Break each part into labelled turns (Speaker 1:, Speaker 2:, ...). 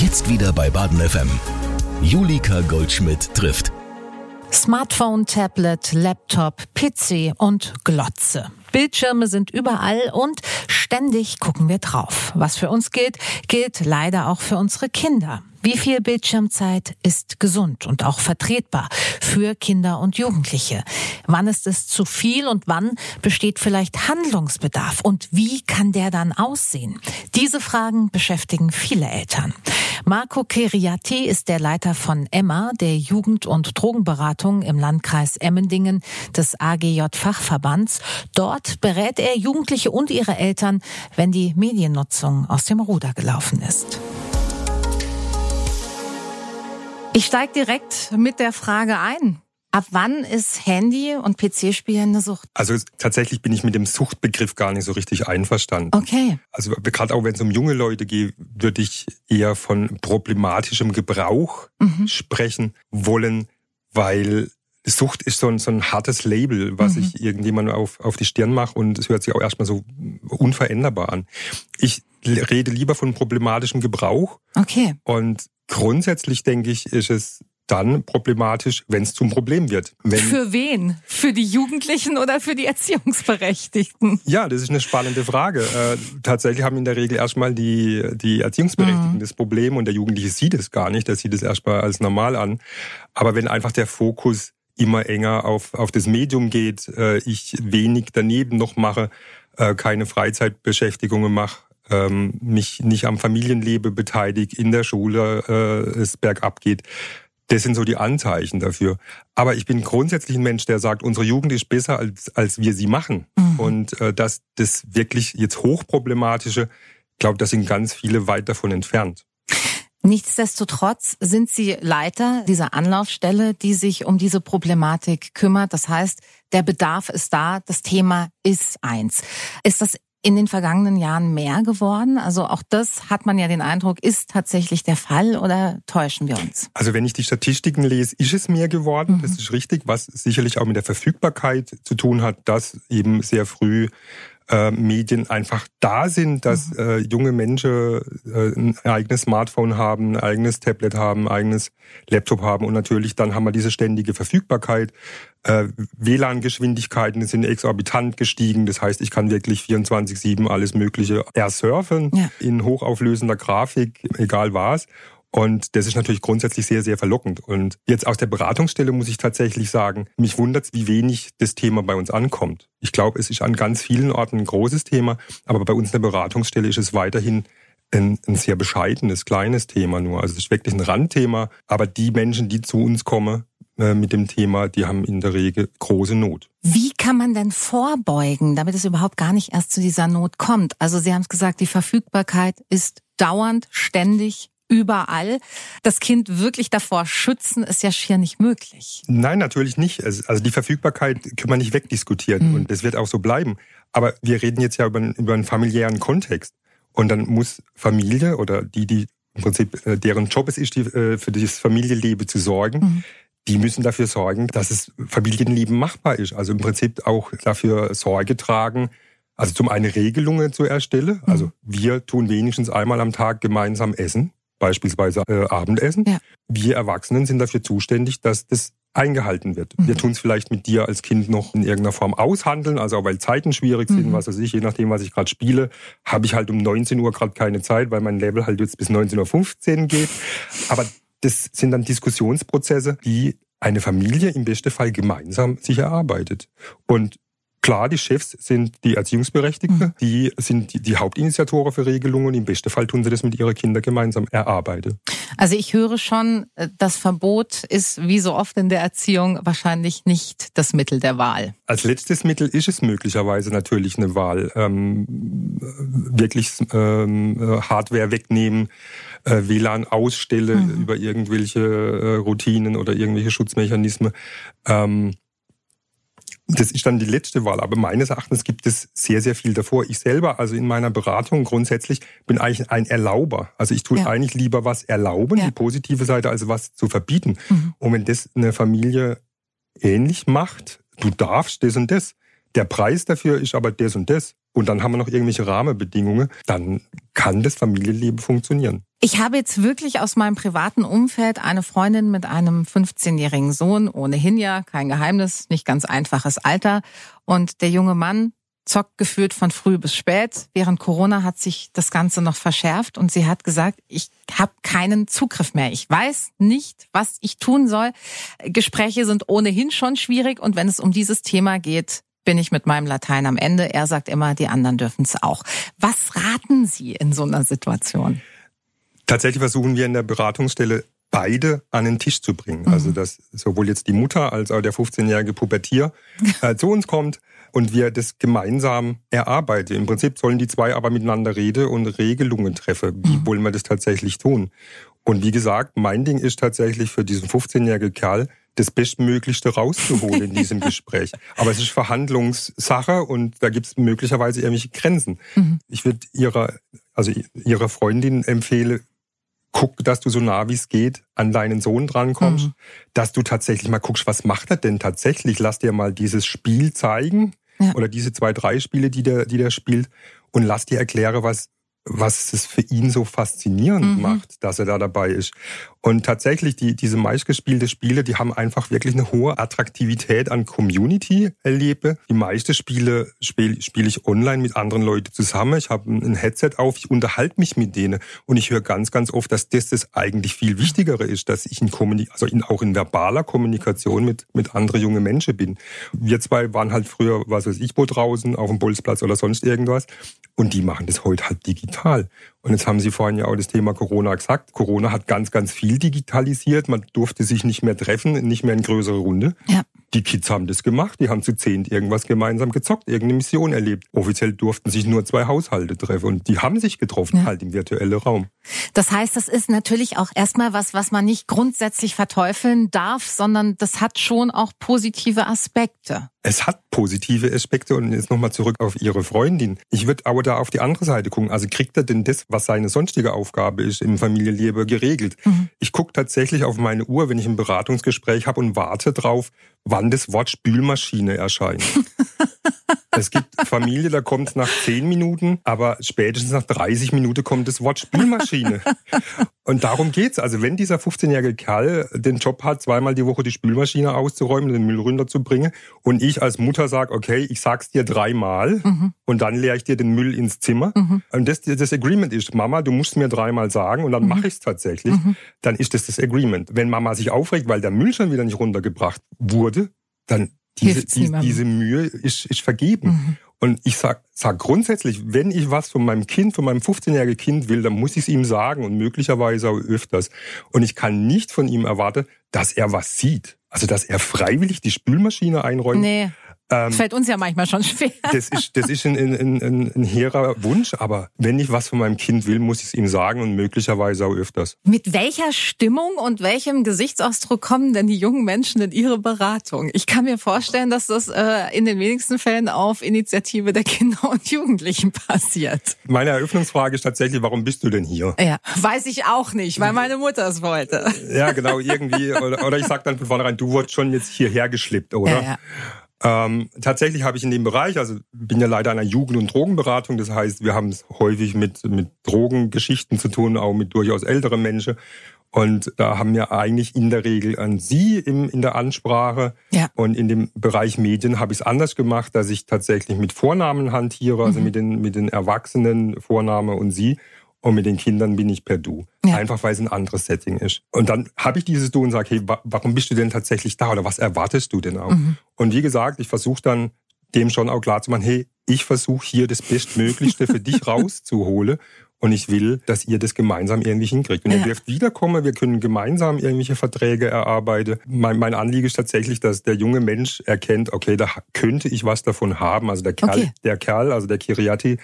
Speaker 1: Jetzt wieder bei Baden FM. Julika Goldschmidt trifft.
Speaker 2: Smartphone, Tablet, Laptop, PC und Glotze. Bildschirme sind überall und ständig gucken wir drauf. Was für uns gilt, gilt leider auch für unsere Kinder. Wie viel Bildschirmzeit ist gesund und auch vertretbar für Kinder und Jugendliche? Wann ist es zu viel und wann besteht vielleicht Handlungsbedarf? Und wie kann der dann aussehen? Diese Fragen beschäftigen viele Eltern. Marco Keriati ist der Leiter von Emma, der Jugend- und Drogenberatung im Landkreis Emmendingen des AGJ Fachverbands. Dort berät er Jugendliche und ihre Eltern, wenn die Mediennutzung aus dem Ruder gelaufen ist. Ich steige direkt mit der Frage ein. Ab wann ist Handy und PC-Spielen eine Sucht?
Speaker 3: Also tatsächlich bin ich mit dem Suchtbegriff gar nicht so richtig einverstanden.
Speaker 2: Okay.
Speaker 3: Also gerade auch wenn es um junge Leute geht, würde ich eher von problematischem Gebrauch mhm. sprechen wollen, weil Sucht ist so ein, so ein hartes Label, was mhm. ich irgendjemand auf, auf die Stirn mache und es hört sich auch erstmal so unveränderbar an. Ich rede lieber von problematischem Gebrauch.
Speaker 2: Okay.
Speaker 3: Und Grundsätzlich denke ich, ist es dann problematisch, wenn es zum Problem wird. Wenn
Speaker 2: für wen? Für die Jugendlichen oder für die Erziehungsberechtigten?
Speaker 3: Ja, das ist eine spannende Frage. Äh, tatsächlich haben in der Regel erstmal die, die Erziehungsberechtigten mhm. das Problem und der Jugendliche sieht es gar nicht, der sieht es erstmal als normal an. Aber wenn einfach der Fokus immer enger auf, auf das Medium geht, äh, ich wenig daneben noch mache, äh, keine Freizeitbeschäftigungen mache, ähm, mich nicht am Familienleben beteilige, in der Schule äh, es bergab geht. Das sind so die Anzeichen dafür. Aber ich bin grundsätzlich ein Mensch, der sagt, unsere Jugend ist besser, als, als wir sie machen. Mhm. Und äh, dass das wirklich jetzt hochproblematische, ich glaube, da sind ganz viele weit davon entfernt.
Speaker 2: Nichtsdestotrotz sind Sie Leiter dieser Anlaufstelle, die sich um diese Problematik kümmert. Das heißt, der Bedarf ist da, das Thema ist eins. Ist das in den vergangenen Jahren mehr geworden? Also auch das hat man ja den Eindruck, ist tatsächlich der Fall oder täuschen wir uns?
Speaker 3: Also wenn ich die Statistiken lese, ist es mehr geworden. Mhm. Das ist richtig, was sicherlich auch mit der Verfügbarkeit zu tun hat, dass eben sehr früh äh, Medien einfach da sind, dass mhm. äh, junge Menschen äh, ein eigenes Smartphone haben, ein eigenes Tablet haben, ein eigenes Laptop haben und natürlich dann haben wir diese ständige Verfügbarkeit. Äh, WLAN-Geschwindigkeiten sind exorbitant gestiegen. Das heißt, ich kann wirklich 24-7 alles Mögliche ersurfen ja. in hochauflösender Grafik, egal was. Und das ist natürlich grundsätzlich sehr, sehr verlockend. Und jetzt aus der Beratungsstelle muss ich tatsächlich sagen, mich wundert wie wenig das Thema bei uns ankommt. Ich glaube, es ist an ganz vielen Orten ein großes Thema, aber bei uns in der Beratungsstelle ist es weiterhin ein, ein sehr bescheidenes, kleines Thema nur. Also es ist wirklich ein Randthema, aber die Menschen, die zu uns kommen, mit dem Thema, die haben in der Regel große Not.
Speaker 2: Wie kann man denn vorbeugen, damit es überhaupt gar nicht erst zu dieser Not kommt? Also Sie haben es gesagt, die Verfügbarkeit ist dauernd, ständig überall. Das Kind wirklich davor schützen, ist ja schier nicht möglich.
Speaker 3: Nein, natürlich nicht. Also die Verfügbarkeit können wir nicht wegdiskutieren mhm. und das wird auch so bleiben. Aber wir reden jetzt ja über, über einen familiären Kontext. Und dann muss Familie oder die, die im Prinzip äh, deren Job es ist, die, äh, für das Familienleben zu sorgen, mhm. Die müssen dafür sorgen, dass es Familienleben machbar ist. Also im Prinzip auch dafür Sorge tragen, also zum einen Regelungen zu erstellen. Also mhm. wir tun wenigstens einmal am Tag gemeinsam essen beispielsweise äh, Abendessen. Ja. Wir Erwachsenen sind dafür zuständig, dass das eingehalten wird. Mhm. Wir tun es vielleicht mit dir als Kind noch in irgendeiner Form aushandeln, also auch weil Zeiten schwierig sind, mhm. was weiß ich, je nachdem, was ich gerade spiele, habe ich halt um 19 Uhr gerade keine Zeit, weil mein Level halt jetzt bis 19.15 Uhr geht. Aber das sind dann Diskussionsprozesse, die eine Familie im besten Fall gemeinsam sich erarbeitet. Und Klar, die Chefs sind die Erziehungsberechtigten, mhm. die sind die, die Hauptinitiatoren für Regelungen. Im besten Fall tun sie das mit ihren Kindern gemeinsam erarbeiten.
Speaker 2: Also ich höre schon, äh, das Verbot ist wie so oft in der Erziehung wahrscheinlich nicht das Mittel der Wahl.
Speaker 3: Als letztes Mittel ist es möglicherweise natürlich eine Wahl. Ähm, wirklich ähm, Hardware wegnehmen, äh, WLAN ausstelle mhm. über irgendwelche äh, Routinen oder irgendwelche Schutzmechanismen. Ähm, das ist dann die letzte Wahl. Aber meines Erachtens gibt es sehr, sehr viel davor. Ich selber, also in meiner Beratung grundsätzlich, bin eigentlich ein Erlauber. Also ich tue ja. eigentlich lieber was erlauben, ja. die positive Seite, als was zu verbieten. Mhm. Und wenn das eine Familie ähnlich macht, du darfst das und das. Der Preis dafür ist aber das und das. Und dann haben wir noch irgendwelche Rahmenbedingungen, dann kann das Familienleben funktionieren.
Speaker 2: Ich habe jetzt wirklich aus meinem privaten Umfeld eine Freundin mit einem 15-jährigen Sohn, ohnehin ja, kein Geheimnis, nicht ganz einfaches Alter. Und der junge Mann zockt gefühlt von früh bis spät. Während Corona hat sich das Ganze noch verschärft und sie hat gesagt, ich habe keinen Zugriff mehr. Ich weiß nicht, was ich tun soll. Gespräche sind ohnehin schon schwierig und wenn es um dieses Thema geht, bin ich mit meinem Latein am Ende. Er sagt immer, die anderen dürfen es auch. Was raten Sie in so einer Situation?
Speaker 3: Tatsächlich versuchen wir in der Beratungsstelle beide an den Tisch zu bringen. Mhm. Also dass sowohl jetzt die Mutter als auch der 15-jährige Pubertier äh, zu uns kommt und wir das gemeinsam erarbeiten. Im Prinzip sollen die zwei aber miteinander reden und Regelungen treffen. Wie mhm. wollen wir das tatsächlich tun? Und wie gesagt, mein Ding ist tatsächlich für diesen 15-jährigen Kerl das Bestmöglichste rauszuholen in diesem Gespräch. Aber es ist Verhandlungssache und da gibt es möglicherweise irgendwelche Grenzen. Mhm. Ich würde ihrer, also ihrer Freundin empfehlen, guck, dass du so nah wie es geht an deinen Sohn drankommst, mhm. dass du tatsächlich mal guckst, was macht er denn tatsächlich? Lass dir mal dieses Spiel zeigen ja. oder diese zwei, drei Spiele, die der, die der spielt und lass dir erklären, was, was es für ihn so faszinierend mhm. macht, dass er da dabei ist. Und tatsächlich, die, diese meistgespielte Spiele, die haben einfach wirklich eine hohe Attraktivität an Community erlebe. Die meisten Spiele spiele spiel ich online mit anderen Leuten zusammen. Ich habe ein Headset auf, ich unterhalte mich mit denen und ich höre ganz, ganz oft, dass das das eigentlich viel Wichtigere ist, dass ich in Kommunik also in, auch in verbaler Kommunikation mit, mit anderen jungen Menschen bin. Wir zwei waren halt früher, was weiß ich, wo draußen, auf dem Bolzplatz oder sonst irgendwas. Und die machen das heute halt digital. Und jetzt haben Sie vorhin ja auch das Thema Corona gesagt. Corona hat ganz, ganz viel digitalisiert. Man durfte sich nicht mehr treffen, nicht mehr in größere Runde. Ja. Die Kids haben das gemacht, die haben zu zehnt irgendwas gemeinsam gezockt, irgendeine Mission erlebt. Offiziell durften sich nur zwei Haushalte treffen und die haben sich getroffen, ja. halt im virtuellen Raum.
Speaker 2: Das heißt, das ist natürlich auch erstmal was, was man nicht grundsätzlich verteufeln darf, sondern das hat schon auch positive Aspekte.
Speaker 3: Es hat positive Aspekte und jetzt nochmal zurück auf Ihre Freundin. Ich würde aber da auf die andere Seite gucken. Also kriegt er denn das, was seine sonstige Aufgabe ist, im Familienleben geregelt? Mhm. Ich gucke tatsächlich auf meine Uhr, wenn ich ein Beratungsgespräch habe und warte drauf, wann das Wort Spülmaschine erscheint. Es gibt Familie, da kommt es nach zehn Minuten, aber spätestens nach 30 Minuten kommt das Wort Spülmaschine. Und darum geht's. Also wenn dieser 15-jährige Kerl den Job hat, zweimal die Woche die Spülmaschine auszuräumen, den Müll runterzubringen, und ich als Mutter sage, okay, ich sag's dir dreimal mhm. und dann leere ich dir den Müll ins Zimmer. Mhm. Und das, das Agreement ist, Mama, du musst mir dreimal sagen und dann mhm. mache ich's tatsächlich. Mhm. Dann ist das das Agreement. Wenn Mama sich aufregt, weil der Müll schon wieder nicht runtergebracht wurde, dann diese, die, diese Mühe ist, ist vergeben. Mhm. Und ich sag, sag grundsätzlich, wenn ich was von meinem Kind, von meinem 15-jährigen Kind will, dann muss ich es ihm sagen und möglicherweise auch öfters. Und ich kann nicht von ihm erwarten, dass er was sieht. Also, dass er freiwillig die Spülmaschine einräumt.
Speaker 2: Nee. Ähm, Fällt uns ja manchmal schon schwer.
Speaker 3: Das ist, das ist ein, ein, ein, ein hehrer Wunsch, aber wenn ich was von meinem Kind will, muss ich es ihm sagen und möglicherweise auch öfters.
Speaker 2: Mit welcher Stimmung und welchem Gesichtsausdruck kommen denn die jungen Menschen in ihre Beratung? Ich kann mir vorstellen, dass das äh, in den wenigsten Fällen auf Initiative der Kinder und Jugendlichen passiert.
Speaker 3: Meine Eröffnungsfrage ist tatsächlich, warum bist du denn hier?
Speaker 2: Ja, weiß ich auch nicht, weil meine Mutter es wollte.
Speaker 3: Ja, genau, irgendwie. Oder, oder ich sag dann von vornherein, du wurdest schon jetzt hierher geschleppt, oder? Ja, ja. Ähm, tatsächlich habe ich in dem Bereich, also bin ja leider einer Jugend- und Drogenberatung, das heißt, wir haben es häufig mit, mit Drogengeschichten zu tun, auch mit durchaus älteren Menschen. Und da haben wir eigentlich in der Regel an Sie im, in der Ansprache. Ja. Und in dem Bereich Medien habe ich es anders gemacht, dass ich tatsächlich mit Vornamen hantiere, also mhm. mit den, mit den Erwachsenen Vorname und Sie. Und mit den Kindern bin ich per Du. Ja. Einfach weil es ein anderes Setting ist. Und dann habe ich dieses Du und sage, hey, warum bist du denn tatsächlich da? Oder was erwartest du denn auch? Mhm. Und wie gesagt, ich versuche dann dem schon auch klar zu machen, hey, ich versuche hier das Bestmöglichste für dich rauszuholen. Und ich will, dass ihr das gemeinsam irgendwie hinkriegt. Und ja. ihr dürft wiederkommen, wir können gemeinsam irgendwelche Verträge erarbeiten. Mein, mein Anliegen ist tatsächlich, dass der junge Mensch erkennt, okay, da könnte ich was davon haben. Also der Kerl, okay. der Kerl, also der Kiriati,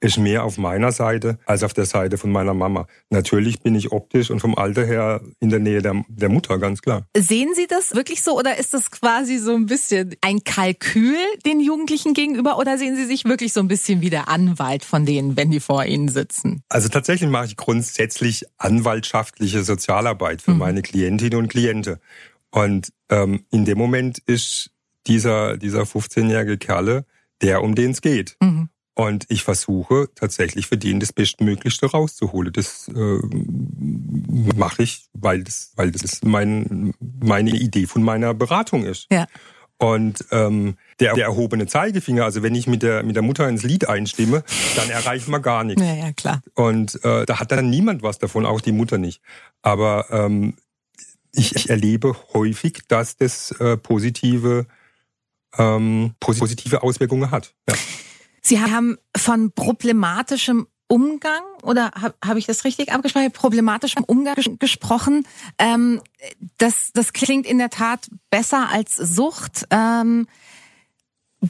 Speaker 3: ist mehr auf meiner Seite als auf der Seite von meiner Mama. Natürlich bin ich optisch und vom Alter her in der Nähe der, der Mutter, ganz klar.
Speaker 2: Sehen Sie das wirklich so oder ist das quasi so ein bisschen ein Kalkül den Jugendlichen gegenüber oder sehen Sie sich wirklich so ein bisschen wie der Anwalt von denen, wenn die vor Ihnen sitzen?
Speaker 3: Also tatsächlich mache ich grundsätzlich anwaltschaftliche Sozialarbeit für mhm. meine Klientinnen und Klienten. Und ähm, in dem Moment ist dieser, dieser 15-jährige Kerle der, um den es geht. Mhm. Und ich versuche tatsächlich für den das Bestmöglichste rauszuholen. Das äh, mache ich, weil das, weil das mein, meine Idee von meiner Beratung ist.
Speaker 2: Ja.
Speaker 3: Und ähm, der, der erhobene Zeigefinger, also wenn ich mit der, mit der Mutter ins Lied einstimme, dann erreicht man gar nichts.
Speaker 2: Ja, ja, klar.
Speaker 3: Und äh, da hat dann niemand was davon, auch die Mutter nicht. Aber ähm, ich, ich erlebe häufig, dass das äh, positive, ähm, positive Auswirkungen hat. Ja.
Speaker 2: Sie haben von problematischem Umgang oder habe hab ich das richtig abgesprochen? Problematischem Umgang ges gesprochen. Ähm, das, das klingt in der Tat besser als Sucht. Ähm,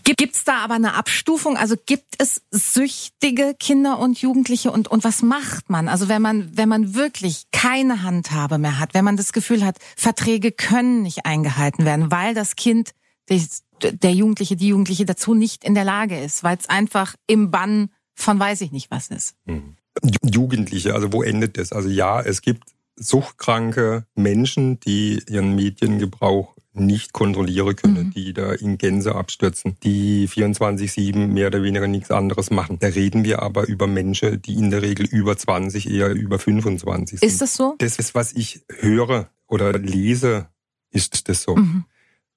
Speaker 2: Gibt es da aber eine Abstufung? Also gibt es süchtige Kinder und Jugendliche und, und was macht man? Also wenn man, wenn man wirklich keine Handhabe mehr hat, wenn man das Gefühl hat, Verträge können nicht eingehalten werden, weil das Kind, der Jugendliche, die Jugendliche dazu nicht in der Lage ist, weil es einfach im Bann von weiß ich nicht was ist.
Speaker 3: Hm. Jugendliche, also wo endet das? Also ja, es gibt suchtkranke Menschen, die ihren Mediengebrauch nicht kontrollieren können, mhm. die da in Gänse abstürzen, die 24-7 mehr oder weniger nichts anderes machen. Da reden wir aber über Menschen, die in der Regel über 20, eher über 25
Speaker 2: sind. Ist das so?
Speaker 3: Das ist, was ich höre oder lese, ist das so. Mhm.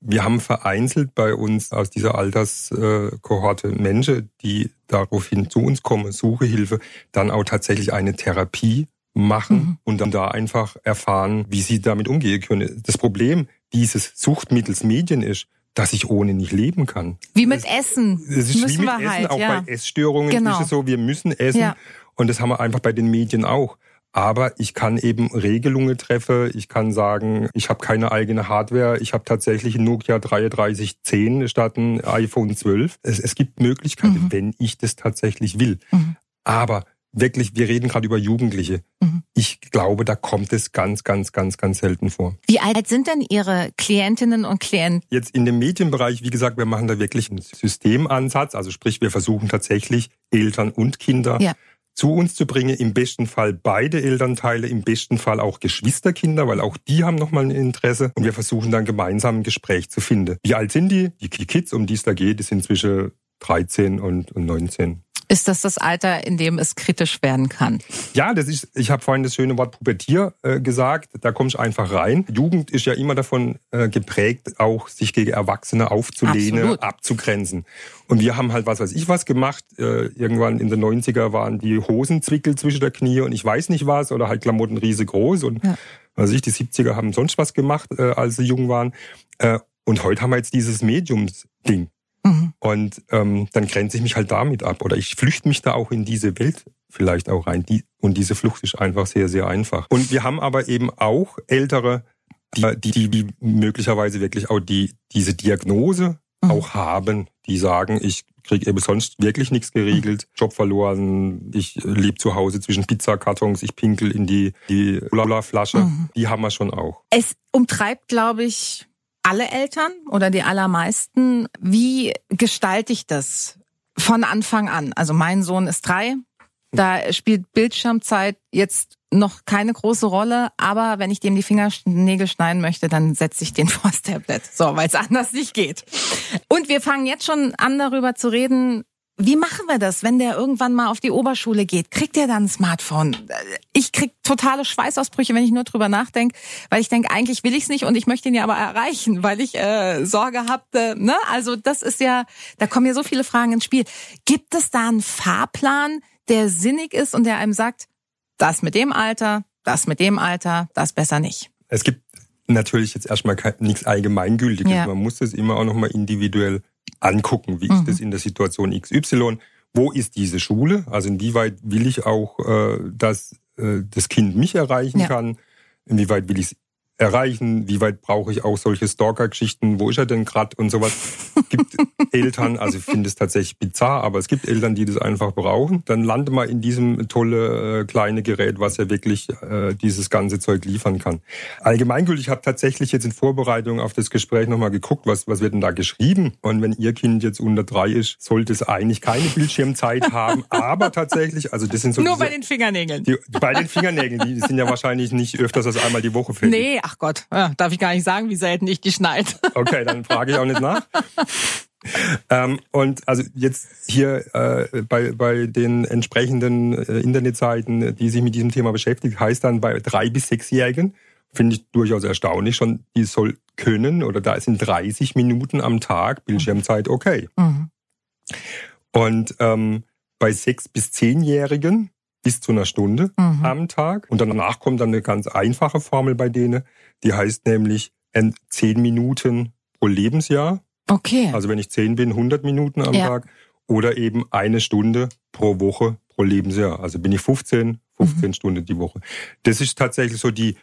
Speaker 3: Wir haben vereinzelt bei uns aus dieser Alterskohorte Menschen, die daraufhin zu uns kommen, Suche Hilfe, dann auch tatsächlich eine Therapie machen mhm. und dann da einfach erfahren, wie sie damit umgehen können. Das Problem dieses Suchtmittels Medien ist, dass ich ohne nicht leben kann.
Speaker 2: Wie mit Essen.
Speaker 3: Es ist müssen wie mit Essen, halt, auch ja. bei Essstörungen genau. ist es so, wir müssen essen. Ja. Und das haben wir einfach bei den Medien auch. Aber ich kann eben Regelungen treffen. Ich kann sagen, ich habe keine eigene Hardware. Ich habe tatsächlich ein Nokia 3310 statt ein iPhone 12. Es, es gibt Möglichkeiten, mhm. wenn ich das tatsächlich will. Mhm. Aber wirklich, wir reden gerade über Jugendliche. Mhm. Ich glaube, da kommt es ganz, ganz, ganz, ganz selten vor.
Speaker 2: Wie alt sind denn Ihre Klientinnen und Klienten?
Speaker 3: Jetzt in dem Medienbereich, wie gesagt, wir machen da wirklich einen Systemansatz. Also sprich, wir versuchen tatsächlich Eltern und Kinder ja zu uns zu bringen, im besten Fall beide Elternteile, im besten Fall auch Geschwisterkinder, weil auch die haben nochmal ein Interesse und wir versuchen dann gemeinsam ein Gespräch zu finden. Wie alt sind die? Die Kids, um die es da geht, die sind zwischen 13 und 19.
Speaker 2: Ist das das Alter, in dem es kritisch werden kann?
Speaker 3: Ja, das ist, ich habe vorhin das schöne Wort Pubertier äh, gesagt, da kommst du einfach rein. Jugend ist ja immer davon äh, geprägt, auch sich gegen Erwachsene aufzulehnen, Absolut. abzugrenzen. Und wir haben halt was weiß ich was gemacht. Äh, irgendwann in den 90er waren die Hosenzwickel zwischen der Knie und ich weiß nicht was oder halt Klamotten riesengroß und ja. also ich, die 70er haben sonst was gemacht, äh, als sie jung waren. Äh, und heute haben wir jetzt dieses Mediums-Ding. Mhm. Und ähm, dann grenze ich mich halt damit ab. Oder ich flüchte mich da auch in diese Welt vielleicht auch rein. Die, und diese Flucht ist einfach sehr, sehr einfach. Und wir haben aber eben auch Ältere, die, die, die möglicherweise wirklich auch die, diese Diagnose mhm. auch haben, die sagen, ich kriege eben sonst wirklich nichts geregelt, mhm. Job verloren, ich lebe zu Hause zwischen Pizzakartons, ich pinkel in die, die Flasche. Mhm. Die haben wir schon auch.
Speaker 2: Es umtreibt, glaube ich, alle Eltern oder die allermeisten. Wie gestalte ich das von Anfang an? Also mein Sohn ist drei. Da spielt Bildschirmzeit jetzt noch keine große Rolle, aber wenn ich dem die Fingernägel schneiden möchte, dann setze ich den vors Tablet. So, weil es anders nicht geht. Und wir fangen jetzt schon an, darüber zu reden, wie machen wir das, wenn der irgendwann mal auf die Oberschule geht? Kriegt er dann ein Smartphone? Ich krieg totale Schweißausbrüche, wenn ich nur drüber nachdenke, weil ich denke, eigentlich will ich es nicht und ich möchte ihn ja aber erreichen, weil ich äh, Sorge habe. Äh, ne? Also das ist ja, da kommen ja so viele Fragen ins Spiel. Gibt es da einen Fahrplan, der sinnig ist und der einem sagt, das mit dem Alter, das mit dem Alter, das besser nicht?
Speaker 3: Es gibt natürlich jetzt erstmal nichts Allgemeingültiges. Ja. Man muss das immer auch nochmal individuell angucken, wie mhm. ist das in der Situation XY, wo ist diese Schule, also inwieweit will ich auch, äh, dass äh, das Kind mich erreichen ja. kann, inwieweit will ich es erreichen, wie weit brauche ich auch solche Stalker-Geschichten, wo ist er denn gerade und sowas. Es gibt Eltern, also ich finde es tatsächlich bizarr, aber es gibt Eltern, die das einfach brauchen. Dann lande mal in diesem tolle äh, kleine Gerät, was ja wirklich äh, dieses ganze Zeug liefern kann. Allgemeingültig, ich habe tatsächlich jetzt in Vorbereitung auf das Gespräch nochmal geguckt, was, was wird denn da geschrieben. Und wenn Ihr Kind jetzt unter drei ist, sollte es eigentlich keine Bildschirmzeit haben, aber tatsächlich, also das sind so...
Speaker 2: Nur diese, bei den Fingernägeln.
Speaker 3: Die, bei den Fingernägeln, die sind ja wahrscheinlich nicht öfters als einmal die Woche
Speaker 2: fällig. Nee, ach Gott, ja, darf ich gar nicht sagen, wie selten ich die schneide.
Speaker 3: Okay, dann frage ich auch nicht nach. ähm, und also jetzt hier äh, bei, bei den entsprechenden äh, Internetseiten, die sich mit diesem Thema beschäftigen, heißt dann bei drei bis sechsjährigen, finde ich durchaus erstaunlich schon, die soll können oder da sind 30 Minuten am Tag Bildschirmzeit okay. Mhm. Und ähm, bei sechs bis zehnjährigen bis zu einer Stunde mhm. am Tag. Und danach kommt dann eine ganz einfache Formel bei denen, die heißt nämlich zehn Minuten pro Lebensjahr.
Speaker 2: Okay.
Speaker 3: Also wenn ich zehn bin, 100 Minuten am ja. Tag oder eben eine Stunde pro Woche pro Lebensjahr. Also bin ich 15, 15 mhm. Stunden die Woche. Das ist tatsächlich so die,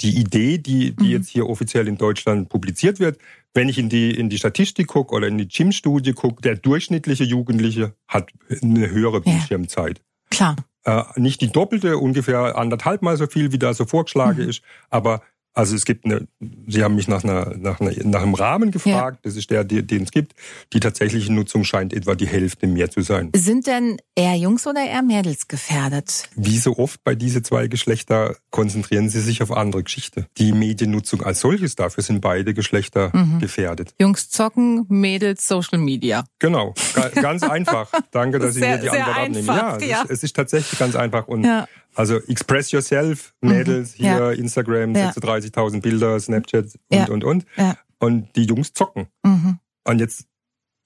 Speaker 3: die Idee, die, die mhm. jetzt hier offiziell in Deutschland publiziert wird. Wenn ich in die, in die Statistik gucke oder in die Gym-Studie gucke, der durchschnittliche Jugendliche hat eine höhere Bildschirmzeit.
Speaker 2: Ja, klar.
Speaker 3: Äh, nicht die doppelte, ungefähr anderthalb Mal so viel, wie da so vorgeschlagen mhm. ist, aber also es gibt eine, Sie haben mich nach, einer, nach, einer, nach einem Rahmen gefragt, ja. das ist der, den es gibt. Die tatsächliche Nutzung scheint etwa die Hälfte mehr zu sein.
Speaker 2: Sind denn eher Jungs oder eher Mädels gefährdet?
Speaker 3: Wie so oft bei diese zwei Geschlechter konzentrieren sie sich auf andere Geschichte. Die Mediennutzung als solches, dafür sind beide Geschlechter mhm. gefährdet.
Speaker 2: Jungs zocken, Mädels Social Media.
Speaker 3: Genau, ganz einfach. Danke, dass sehr, Sie mir die Antwort abnehmen. Ja, ja. Es, ist, es, ist, tatsächlich ganz einfach und ja. Also express yourself, mhm. Mädels, mhm. hier ja. Instagram, ja. 36.000 Bilder, Snapchat und, ja. und, und. Und die Jungs zocken. Mhm. Und jetzt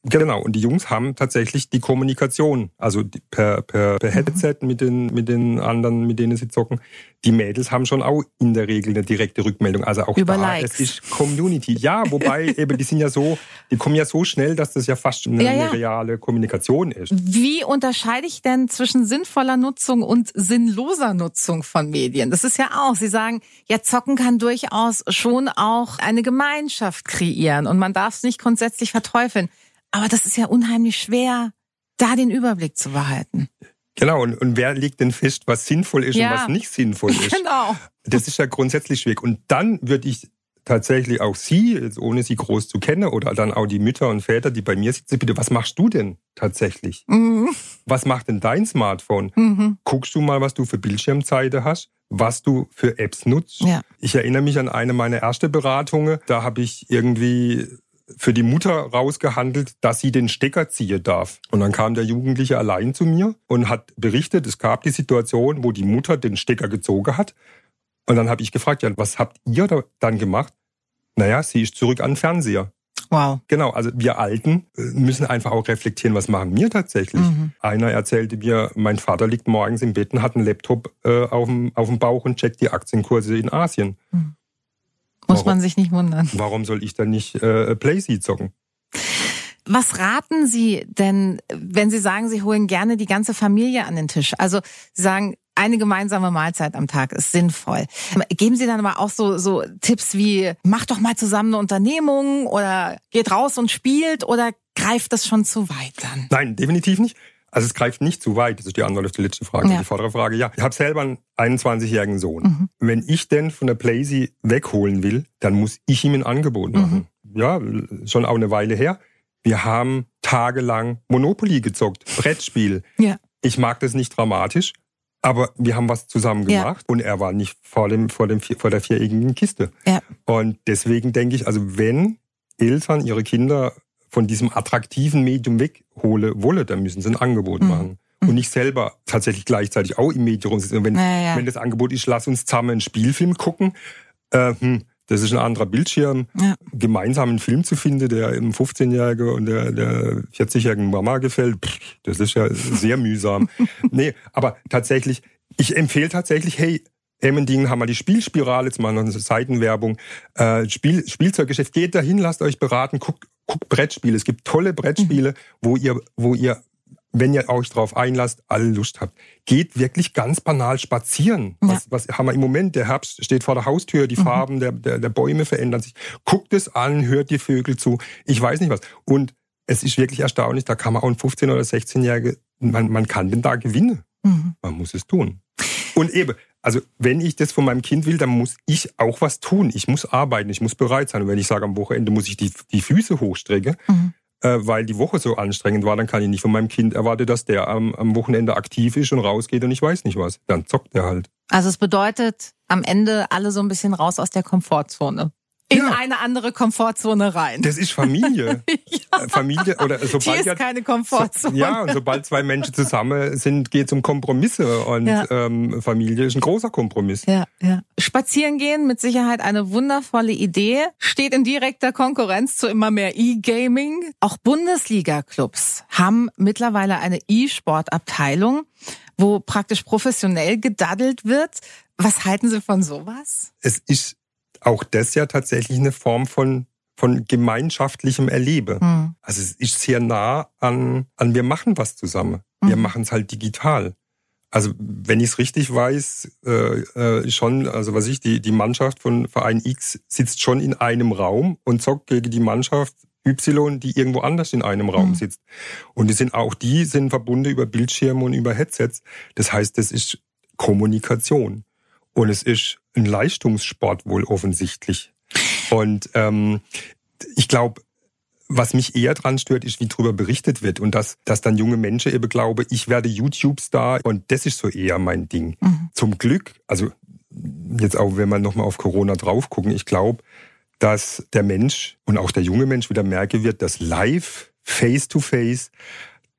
Speaker 3: Genau, und die Jungs haben tatsächlich die Kommunikation, also per, per, per mhm. Headset mit den, mit den anderen, mit denen sie zocken. Die Mädels haben schon auch in der Regel eine direkte Rückmeldung. Also auch
Speaker 2: Über
Speaker 3: da,
Speaker 2: Likes.
Speaker 3: es ist Community. Ja, wobei eben, die sind ja so, die kommen ja so schnell, dass das ja fast eine, ja, ja. eine reale Kommunikation ist.
Speaker 2: Wie unterscheide ich denn zwischen sinnvoller Nutzung und sinnloser Nutzung von Medien? Das ist ja auch, Sie sagen, ja, zocken kann durchaus schon auch eine Gemeinschaft kreieren und man darf es nicht grundsätzlich verteufeln. Aber das ist ja unheimlich schwer, da den Überblick zu behalten.
Speaker 3: Genau, und, und wer legt denn fest, was sinnvoll ist ja. und was nicht sinnvoll ist?
Speaker 2: Genau.
Speaker 3: Das ist ja grundsätzlich schwierig. Und dann würde ich tatsächlich auch Sie, ohne Sie groß zu kennen, oder dann auch die Mütter und Väter, die bei mir sitzen, bitte, was machst du denn tatsächlich? Mhm. Was macht denn dein Smartphone? Mhm. Guckst du mal, was du für Bildschirmzeiten hast? was du für Apps nutzt. Ja. Ich erinnere mich an eine meiner ersten Beratungen. Da habe ich irgendwie für die Mutter rausgehandelt, dass sie den Stecker ziehen darf. Und dann kam der Jugendliche allein zu mir und hat berichtet, es gab die Situation, wo die Mutter den Stecker gezogen hat. Und dann habe ich gefragt, ja, was habt ihr da dann gemacht? Naja, sie ist zurück an den Fernseher.
Speaker 2: Wow.
Speaker 3: Genau, also wir Alten äh, müssen einfach auch reflektieren, was machen wir tatsächlich. Mhm. Einer erzählte mir, mein Vater liegt morgens im Bett und hat einen Laptop äh, auf, dem, auf dem Bauch und checkt die Aktienkurse in Asien. Mhm.
Speaker 2: Muss warum, man sich nicht wundern.
Speaker 3: Warum soll ich dann nicht äh, Playseed zocken?
Speaker 2: Was raten Sie denn, wenn Sie sagen, Sie holen gerne die ganze Familie an den Tisch? Also Sie sagen, eine gemeinsame Mahlzeit am Tag ist sinnvoll. Geben Sie dann aber auch so, so Tipps wie, macht doch mal zusammen eine Unternehmung oder geht raus und spielt oder greift das schon zu weit dann?
Speaker 3: Nein, definitiv nicht. Also es greift nicht zu weit, das ist die Antwort auf die letzte Frage. Ja. Die vordere Frage, ja. Ich habe selber einen 21-jährigen Sohn. Mhm. Wenn ich den von der Playsee wegholen will, dann muss ich ihm ein Angebot mhm. machen. Mhm. Ja, schon auch eine Weile her. Wir haben tagelang Monopoly gezockt, Brettspiel. Ja. Ich mag das nicht dramatisch, aber wir haben was zusammen gemacht ja. und er war nicht vor dem vor dem vor der viereckigen Kiste. Ja. Und deswegen denke ich, also wenn Eltern ihre Kinder von diesem attraktiven Medium weghole wolle, dann müssen sie ein Angebot mhm. machen. Und nicht selber tatsächlich gleichzeitig auch im Medium rumsitzen. Wenn, ja, ja. wenn das Angebot ist, lass uns zusammen einen Spielfilm gucken, äh, hm, das ist ein anderer Bildschirm, ja. gemeinsam einen Film zu finden, der im 15-Jährigen und der, der 40-jährigen Mama gefällt, pff, das ist ja sehr mühsam. nee, aber tatsächlich, ich empfehle tatsächlich, hey, Emmendingen haben wir die Spielspirale, jetzt mal noch eine Seitenwerbung. Äh, Spiel, Spielzeuggeschäft, geht dahin, lasst euch beraten, guckt, guckt Brettspiele. Es gibt tolle Brettspiele, mhm. wo ihr, wo ihr, wenn ihr euch drauf einlasst, alle Lust habt. Geht wirklich ganz banal spazieren. Ja. Was, was haben wir im Moment? Der Herbst steht vor der Haustür, die mhm. Farben der, der, der Bäume verändern sich. Guckt es an, hört die Vögel zu. Ich weiß nicht was. Und es ist wirklich erstaunlich, da kann man auch ein 15- oder 16-Jährige, man, man kann den da gewinnen. Mhm. Man muss es tun. Und eben, also wenn ich das von meinem Kind will, dann muss ich auch was tun. Ich muss arbeiten, ich muss bereit sein. Und wenn ich sage, am Wochenende muss ich die, die Füße hochstrecken, mhm. äh, weil die Woche so anstrengend war, dann kann ich nicht von meinem Kind erwarten, dass der am, am Wochenende aktiv ist und rausgeht und ich weiß nicht was. Dann zockt er halt.
Speaker 2: Also es bedeutet am Ende alle so ein bisschen raus aus der Komfortzone. In ja. eine andere Komfortzone rein.
Speaker 3: Das ist Familie. ja. Familie oder sobald
Speaker 2: Hier ist keine Komfortzone.
Speaker 3: So, ja, und sobald zwei Menschen zusammen sind, geht es um Kompromisse und ja. ähm, Familie ist ein großer Kompromiss.
Speaker 2: Ja, ja. Spazieren gehen mit Sicherheit eine wundervolle Idee, steht in direkter Konkurrenz zu immer mehr E-Gaming. Auch Bundesliga-Clubs haben mittlerweile eine E-Sport-Abteilung, wo praktisch professionell gedaddelt wird. Was halten Sie von sowas?
Speaker 3: Es ist auch das ja tatsächlich eine Form von von gemeinschaftlichem Erlebe. Mhm. Also es ist sehr nah an, an wir machen was zusammen. Wir mhm. machen es halt digital. Also wenn ich es richtig weiß, äh, äh, schon, also was ich, die, die Mannschaft von Verein X sitzt schon in einem Raum und zockt gegen die Mannschaft Y, die irgendwo anders in einem Raum mhm. sitzt. Und die sind auch die sind verbunden über Bildschirme und über Headsets. Das heißt, das ist Kommunikation. Und es ist ein Leistungssport wohl offensichtlich. Und ähm, ich glaube, was mich eher dran stört, ist, wie darüber berichtet wird und dass, dass dann junge Menschen eben glauben, ich werde YouTube-Star und das ist so eher mein Ding. Mhm. Zum Glück, also jetzt auch, wenn wir nochmal auf Corona drauf gucken, ich glaube, dass der Mensch und auch der junge Mensch wieder merken wird, dass live, face-to-face, -face,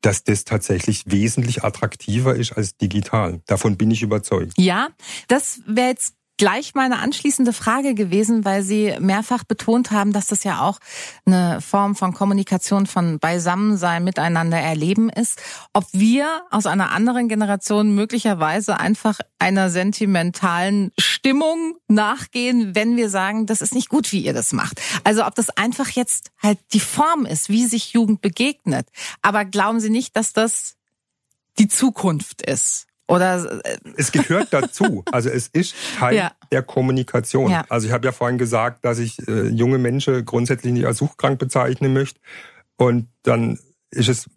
Speaker 3: dass das tatsächlich wesentlich attraktiver ist als digital. Davon bin ich überzeugt.
Speaker 2: Ja, das wäre jetzt gleich meine anschließende Frage gewesen, weil Sie mehrfach betont haben, dass das ja auch eine Form von Kommunikation, von Beisammensein, miteinander erleben ist. Ob wir aus einer anderen Generation möglicherweise einfach einer sentimentalen Stimmung nachgehen, wenn wir sagen, das ist nicht gut, wie ihr das macht. Also ob das einfach jetzt halt die Form ist, wie sich Jugend begegnet. Aber glauben Sie nicht, dass das die Zukunft ist? Oder
Speaker 3: äh, es gehört dazu. Also es ist Teil ja. der Kommunikation. Ja. Also ich habe ja vorhin gesagt, dass ich äh, junge Menschen grundsätzlich nicht als suchkrank bezeichnen möchte. Und dann ist es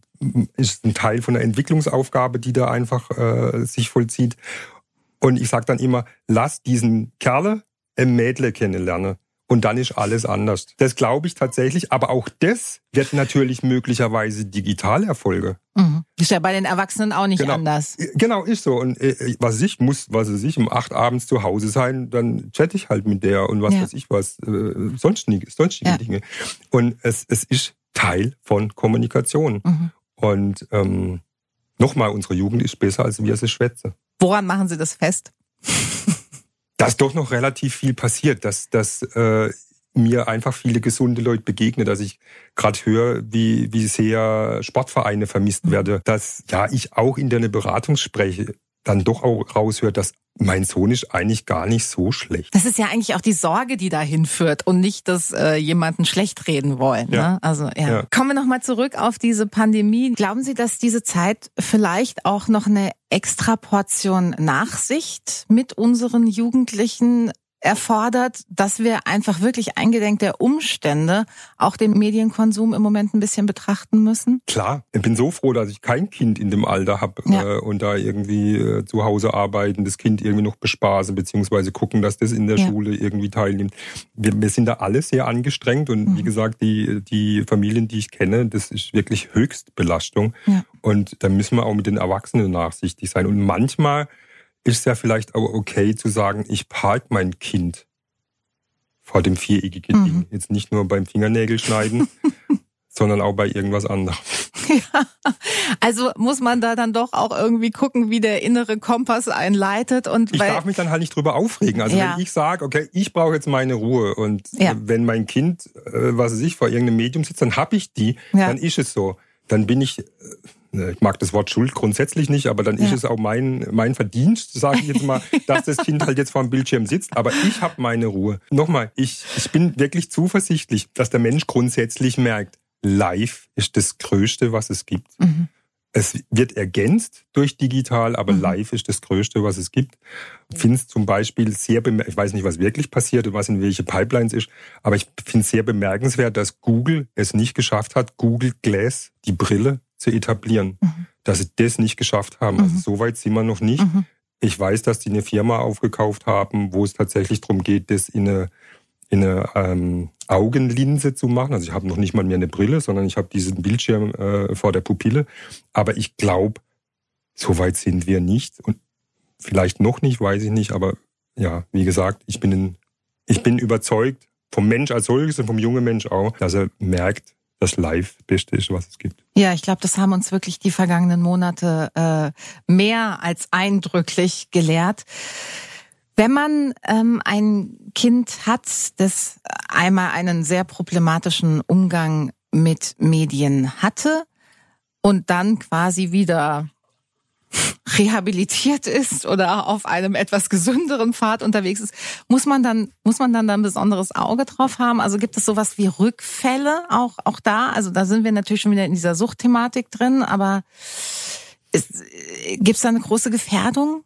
Speaker 3: ist ein Teil von der Entwicklungsaufgabe, die da einfach äh, sich vollzieht. Und ich sage dann immer, lass diesen Kerle ein Mädle kennenlernen und dann ist alles anders. Das glaube ich tatsächlich, aber auch das wird natürlich möglicherweise digital Erfolge.
Speaker 2: Mhm. Ist ja bei den Erwachsenen auch nicht
Speaker 3: genau.
Speaker 2: anders.
Speaker 3: Genau, ist so. Und äh, was ich muss, was weiß ich, um acht abends zu Hause sein, dann chatte ich halt mit der und was ja. weiß ich was, äh, sonstige, sonstige ja. Dinge. Und es, es ist Teil von Kommunikation. Mhm. Und ähm, nochmal, unsere Jugend ist besser, als wir sie schwätzen.
Speaker 2: Woran machen Sie das fest?
Speaker 3: Dass doch noch relativ viel passiert, dass, dass äh, mir einfach viele gesunde Leute begegnen, dass ich gerade höre, wie, wie sehr Sportvereine vermisst mhm. werde, dass ja ich auch in der Beratung spreche, dann doch auch raushört, dass mein Sohn ist eigentlich gar nicht so schlecht.
Speaker 2: Das ist ja eigentlich auch die Sorge, die dahin führt und nicht, dass äh, jemanden schlecht reden wollen. Ja. Ne? Also ja. ja. Kommen wir nochmal zurück auf diese Pandemie. Glauben Sie, dass diese Zeit vielleicht auch noch eine extra Portion Nachsicht mit unseren Jugendlichen erfordert, dass wir einfach wirklich eingedenk der Umstände auch den Medienkonsum im Moment ein bisschen betrachten müssen?
Speaker 3: Klar, ich bin so froh, dass ich kein Kind in dem Alter habe ja. äh, und da irgendwie äh, zu Hause arbeiten, das Kind irgendwie noch bespaßen, beziehungsweise gucken, dass das in der ja. Schule irgendwie teilnimmt. Wir, wir, sind da alle sehr angestrengt und mhm. wie gesagt, die, die Familien, die ich kenne, das ist wirklich Höchstbelastung. Ja. Und da müssen wir auch mit den Erwachsenen nachsichtig sein. Und manchmal ist ja vielleicht auch okay zu sagen, ich park mein Kind vor dem viereckigen mhm. Ding. Jetzt nicht nur beim Fingernägel schneiden, sondern auch bei irgendwas anderem.
Speaker 2: Ja, also muss man da dann doch auch irgendwie gucken, wie der innere Kompass einleitet und
Speaker 3: ich darf mich dann halt nicht drüber aufregen. Also ja. wenn ich sage, okay, ich brauche jetzt meine Ruhe und ja. wenn mein Kind, äh, was weiß ich, vor irgendeinem Medium sitzt, dann hab ich die, ja. dann ist es so. Dann bin ich äh, ich mag das Wort Schuld grundsätzlich nicht, aber dann ja. ist es auch mein, mein Verdienst, sage ich jetzt mal, dass das Kind halt jetzt vor dem Bildschirm sitzt. Aber ich habe meine Ruhe. Nochmal, ich, ich bin wirklich zuversichtlich, dass der Mensch grundsätzlich merkt, live ist das Größte, was es gibt. Mhm. Es wird ergänzt durch digital, aber mhm. live ist das Größte, was es gibt. Ich finde es zum Beispiel sehr, ich weiß nicht, was wirklich passiert und was in welche Pipelines ist, aber ich finde es sehr bemerkenswert, dass Google es nicht geschafft hat, Google Glass, die Brille, zu etablieren. Mhm. Dass sie das nicht geschafft haben. Also mhm. Also so weit sind wir noch nicht. Mhm. Ich weiß, dass die eine Firma aufgekauft haben, wo es tatsächlich darum geht, das in eine, in eine ähm, Augenlinse zu machen. Also ich habe noch nicht mal mehr eine Brille, sondern ich habe diesen Bildschirm äh, vor der Pupille. Aber ich glaube, so weit sind wir nicht. Und vielleicht noch nicht, weiß ich nicht. Aber ja, wie gesagt, ich bin, in, ich bin überzeugt, vom Mensch als solches und vom jungen Mensch auch, dass er merkt, das Live Beste ist, was es gibt.
Speaker 2: Ja, ich glaube, das haben uns wirklich die vergangenen Monate äh, mehr als eindrücklich gelehrt. Wenn man ähm, ein Kind hat, das einmal einen sehr problematischen Umgang mit Medien hatte und dann quasi wieder rehabilitiert ist oder auf einem etwas gesünderen Pfad unterwegs ist, muss man dann muss man dann ein besonderes Auge drauf haben? Also gibt es sowas wie Rückfälle auch auch da? Also da sind wir natürlich schon wieder in dieser Suchtthematik drin, aber gibt es da eine große Gefährdung?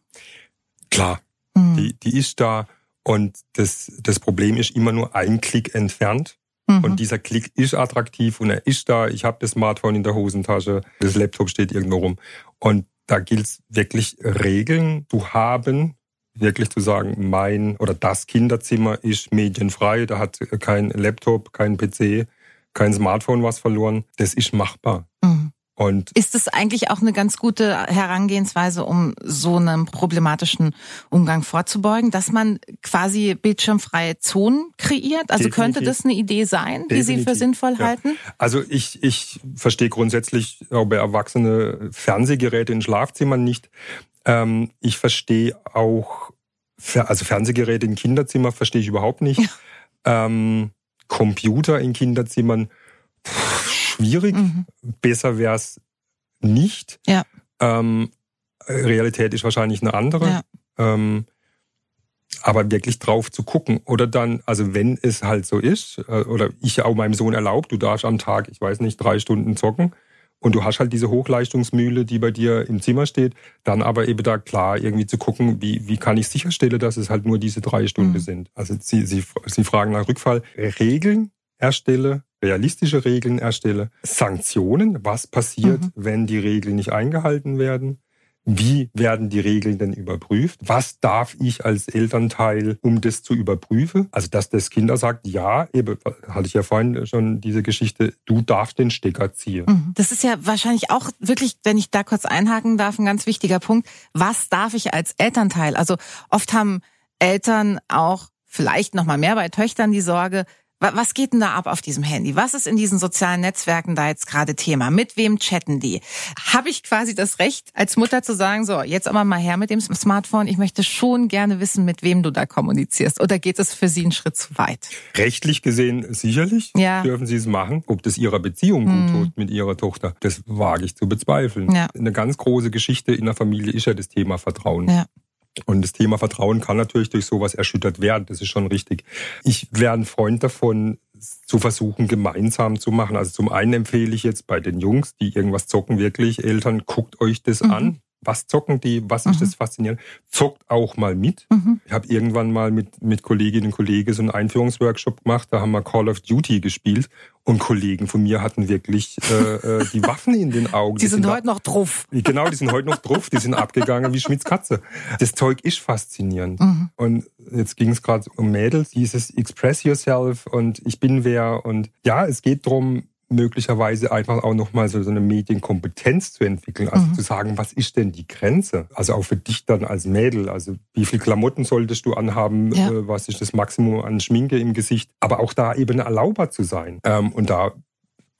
Speaker 3: Klar, mhm. die die ist da und das das Problem ist immer nur ein Klick entfernt. Mhm. Und dieser Klick ist attraktiv und er ist da. Ich habe das Smartphone in der Hosentasche, das Laptop steht irgendwo rum. Und da gilt es wirklich Regeln zu haben, wirklich zu sagen, mein oder das Kinderzimmer ist medienfrei, da hat kein Laptop, kein PC, kein Smartphone was verloren. Das ist machbar. Mhm.
Speaker 2: Und ist es eigentlich auch eine ganz gute Herangehensweise, um so einem problematischen Umgang vorzubeugen, dass man quasi bildschirmfreie Zonen kreiert? Also Definitiv. könnte das eine Idee sein, die Sie für sinnvoll ja. halten?
Speaker 3: Also ich, ich verstehe grundsätzlich auch bei Erwachsene Fernsehgeräte in Schlafzimmern nicht. Ähm, ich verstehe auch, also Fernsehgeräte in Kinderzimmer verstehe ich überhaupt nicht. Ja. Ähm, Computer in Kinderzimmern schwierig. Mhm. Besser wäre es nicht. Ja. Ähm, Realität ist wahrscheinlich eine andere. Ja. Ähm, aber wirklich drauf zu gucken. Oder dann, also wenn es halt so ist, äh, oder ich auch meinem Sohn erlaubt, du darfst am Tag, ich weiß nicht, drei Stunden zocken und du hast halt diese Hochleistungsmühle, die bei dir im Zimmer steht, dann aber eben da klar irgendwie zu gucken, wie, wie kann ich sicherstellen, dass es halt nur diese drei Stunden mhm. sind. Also sie, sie, sie fragen nach Rückfall. Regeln erstelle, realistische Regeln erstelle, Sanktionen, was passiert, mhm. wenn die Regeln nicht eingehalten werden, wie werden die Regeln denn überprüft? Was darf ich als Elternteil, um das zu überprüfen? Also, dass das Kinder sagt, ja, eben, hatte ich ja vorhin schon diese Geschichte, du darfst den Stecker ziehen. Mhm.
Speaker 2: Das ist ja wahrscheinlich auch wirklich, wenn ich da kurz einhaken darf, ein ganz wichtiger Punkt. Was darf ich als Elternteil? Also, oft haben Eltern auch vielleicht noch mal mehr bei Töchtern die Sorge, was geht denn da ab auf diesem Handy? Was ist in diesen sozialen Netzwerken da jetzt gerade Thema? Mit wem chatten die? Habe ich quasi das Recht, als Mutter zu sagen, so, jetzt aber mal her mit dem Smartphone. Ich möchte schon gerne wissen, mit wem du da kommunizierst. Oder geht es für Sie einen Schritt zu weit?
Speaker 3: Rechtlich gesehen sicherlich ja. dürfen Sie es machen. Ob das Ihrer Beziehung gut hm. tut mit Ihrer Tochter, das wage ich zu bezweifeln. Ja. Eine ganz große Geschichte in der Familie ist ja das Thema Vertrauen. Ja. Und das Thema Vertrauen kann natürlich durch sowas erschüttert werden. Das ist schon richtig. Ich wäre ein Freund davon, zu versuchen, gemeinsam zu machen. Also zum einen empfehle ich jetzt bei den Jungs, die irgendwas zocken, wirklich, Eltern, guckt euch das mhm. an was zocken die, was ist mhm. das faszinierend, zockt auch mal mit. Mhm. Ich habe irgendwann mal mit, mit Kolleginnen und Kollegen so einen Einführungsworkshop gemacht, da haben wir Call of Duty gespielt und Kollegen von mir hatten wirklich äh, äh die Waffen in den Augen.
Speaker 2: Die, die sind, sind heute noch drauf.
Speaker 3: Genau, die sind heute noch drauf, die sind abgegangen wie Schmidts Katze. Das Zeug ist faszinierend. Mhm. Und jetzt ging es gerade um Mädels, dieses Express Yourself und ich bin wer und ja, es geht drum möglicherweise einfach auch nochmal so, so eine Medienkompetenz zu entwickeln. Also mhm. zu sagen, was ist denn die Grenze? Also auch für dich dann als Mädel. Also wie viel Klamotten solltest du anhaben? Ja. Äh, was ist das Maximum an Schminke im Gesicht? Aber auch da eben erlaubbar zu sein. Ähm, und da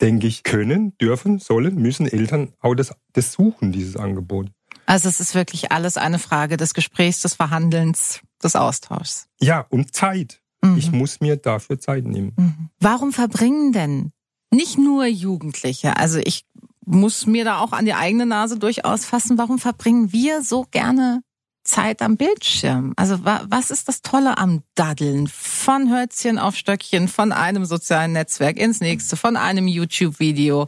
Speaker 3: denke ich, können, dürfen, sollen, müssen Eltern auch das, das suchen, dieses Angebot.
Speaker 2: Also es ist wirklich alles eine Frage des Gesprächs, des Verhandelns, des Austauschs.
Speaker 3: Ja, und Zeit. Mhm. Ich muss mir dafür Zeit nehmen. Mhm.
Speaker 2: Warum verbringen denn nicht nur Jugendliche. Also ich muss mir da auch an die eigene Nase durchaus fassen. Warum verbringen wir so gerne Zeit am Bildschirm? Also was ist das Tolle am Daddeln? Von Hölzchen auf Stöckchen, von einem sozialen Netzwerk ins nächste, von einem YouTube-Video.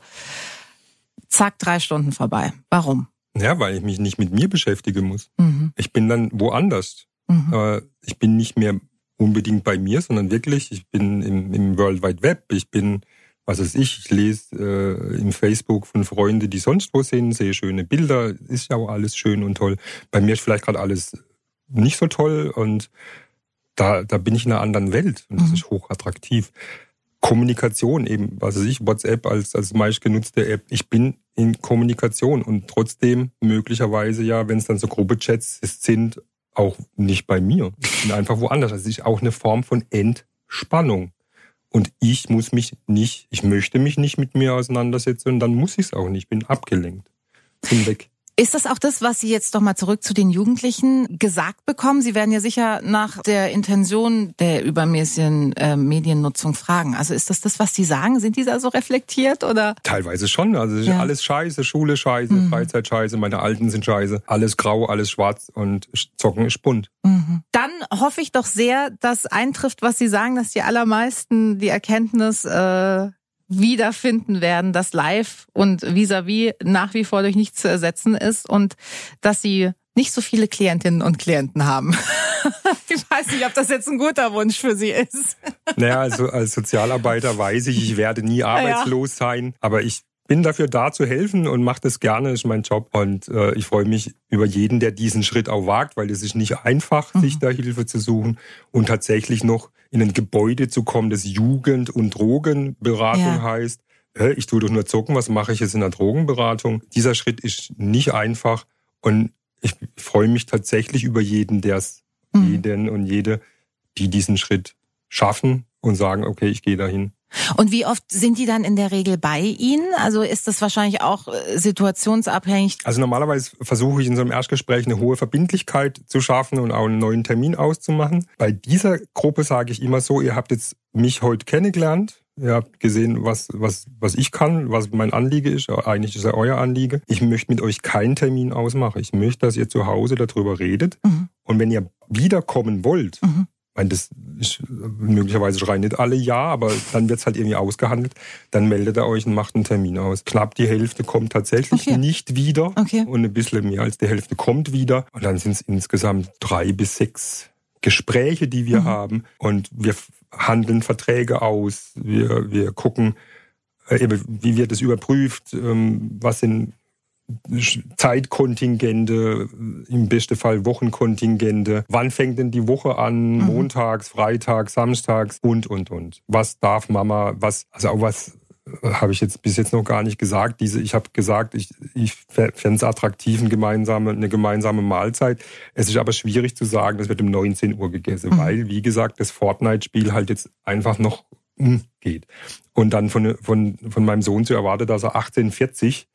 Speaker 2: Zack, drei Stunden vorbei. Warum?
Speaker 3: Ja, weil ich mich nicht mit mir beschäftigen muss. Mhm. Ich bin dann woanders. Mhm. Ich bin nicht mehr unbedingt bei mir, sondern wirklich, ich bin im, im World Wide Web, ich bin was weiß ich, ich lese äh, im Facebook von Freunden, die sonst wo sind, sehe schöne Bilder, ist ja auch alles schön und toll. Bei mir ist vielleicht gerade alles nicht so toll und da, da bin ich in einer anderen Welt und das mhm. ist hochattraktiv. Kommunikation eben, was weiß ich, WhatsApp als, als meistgenutzte App. Ich bin in Kommunikation und trotzdem möglicherweise ja, wenn es dann so Gruppe-Chats sind, auch nicht bei mir. Ich bin einfach woanders. Das ist auch eine Form von Entspannung. Und ich muss mich nicht, ich möchte mich nicht mit mir auseinandersetzen und dann muss ich es auch nicht. Ich bin abgelenkt. Bin weg.
Speaker 2: Ist das auch das, was Sie jetzt doch mal zurück zu den Jugendlichen gesagt bekommen? Sie werden ja sicher nach der Intention der übermäßigen äh, Mediennutzung fragen. Also ist das das, was Sie sagen? Sind die da so reflektiert oder?
Speaker 3: Teilweise schon. Also ja. alles scheiße, Schule scheiße, mhm. Freizeit scheiße, meine Alten sind scheiße, alles grau, alles schwarz und Zocken ist bunt.
Speaker 2: Mhm. Dann hoffe ich doch sehr, dass eintrifft, was Sie sagen, dass die allermeisten die Erkenntnis äh, wiederfinden werden, dass live und vis-à-vis -vis nach wie vor durch nichts zu ersetzen ist und dass sie nicht so viele Klientinnen und Klienten haben. ich weiß nicht, ob das jetzt ein guter Wunsch für Sie ist.
Speaker 3: Naja, also als Sozialarbeiter weiß ich, ich werde nie arbeitslos sein, aber ich bin dafür da zu helfen und mache das gerne, ist mein Job. Und äh, ich freue mich über jeden, der diesen Schritt auch wagt, weil es ist nicht einfach, mhm. sich da Hilfe zu suchen und tatsächlich noch in ein Gebäude zu kommen, das Jugend- und Drogenberatung ja. heißt. Ich tue doch nur zocken, was mache ich jetzt in der Drogenberatung? Dieser Schritt ist nicht einfach und ich freue mich tatsächlich über jeden, der es, mhm. jeden und jede, die diesen Schritt schaffen und sagen, okay, ich gehe dahin.
Speaker 2: Und wie oft sind die dann in der Regel bei Ihnen? Also ist das wahrscheinlich auch äh, situationsabhängig?
Speaker 3: Also normalerweise versuche ich in so einem Erstgespräch eine hohe Verbindlichkeit zu schaffen und auch einen neuen Termin auszumachen. Bei dieser Gruppe sage ich immer so, ihr habt jetzt mich heute kennengelernt. Ihr habt gesehen, was, was, was ich kann, was mein Anliege ist. Eigentlich ist ja euer Anliege. Ich möchte mit euch keinen Termin ausmachen. Ich möchte, dass ihr zu Hause darüber redet. Mhm. Und wenn ihr wiederkommen wollt, mhm meine, das ist, möglicherweise schreien nicht alle ja, aber dann wird es halt irgendwie ausgehandelt. Dann meldet er euch und macht einen Termin aus. Knapp die Hälfte kommt tatsächlich okay. nicht wieder okay. und ein bisschen mehr als die Hälfte kommt wieder. Und dann sind es insgesamt drei bis sechs Gespräche, die wir mhm. haben. Und wir handeln Verträge aus. Wir, wir gucken, äh, wie wird es überprüft, ähm, was sind Zeitkontingente, im besten Fall Wochenkontingente. Wann fängt denn die Woche an? Mhm. Montags, Freitags, Samstags und, und, und. Was darf Mama, was, also auch was äh, habe ich jetzt bis jetzt noch gar nicht gesagt. Diese, ich habe gesagt, ich, ich fände es attraktiv, eine gemeinsame, eine gemeinsame Mahlzeit. Es ist aber schwierig zu sagen, das wird um 19 Uhr gegessen, mhm. weil, wie gesagt, das Fortnite-Spiel halt jetzt einfach noch geht. Und dann von, von, von meinem Sohn zu erwarten, dass er 1840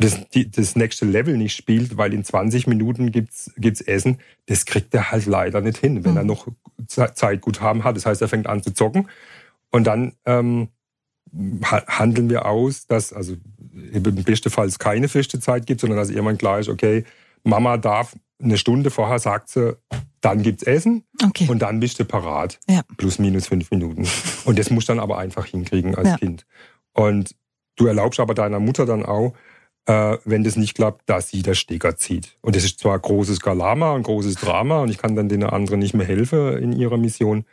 Speaker 3: das, die, das nächste Level nicht spielt, weil in 20 Minuten gibt's gibt's Essen, das kriegt er halt leider nicht hin, wenn mhm. er noch Zeitguthaben hat. Das heißt, er fängt an zu zocken und dann ähm, handeln wir aus, dass also im besten Fall es keine feste Zeit gibt, sondern dass jemand ist, okay, Mama darf eine Stunde vorher sagt sie, dann gibt's Essen okay. und dann bist du parat. Ja. Plus minus fünf Minuten. Und das musst du dann aber einfach hinkriegen als ja. Kind. Und du erlaubst aber deiner Mutter dann auch, äh, wenn das nicht klappt, dass sie der Stecker zieht. Und das ist zwar großes Galama und großes Drama und ich kann dann den anderen nicht mehr helfen in ihrer Mission,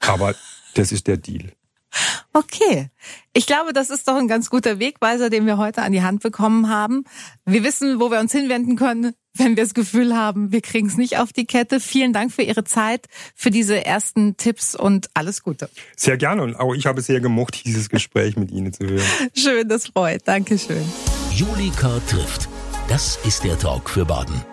Speaker 3: aber das ist der Deal.
Speaker 2: Okay. Ich glaube, das ist doch ein ganz guter Wegweiser, den wir heute an die Hand bekommen haben. Wir wissen, wo wir uns hinwenden können, wenn wir das Gefühl haben, wir kriegen es nicht auf die Kette. Vielen Dank für Ihre Zeit, für diese ersten Tipps und alles Gute.
Speaker 3: Sehr gerne und auch ich habe es sehr gemocht, dieses Gespräch mit Ihnen zu hören.
Speaker 2: Schön, das freut. Dankeschön.
Speaker 1: Julika trifft. Das ist der Talk für Baden.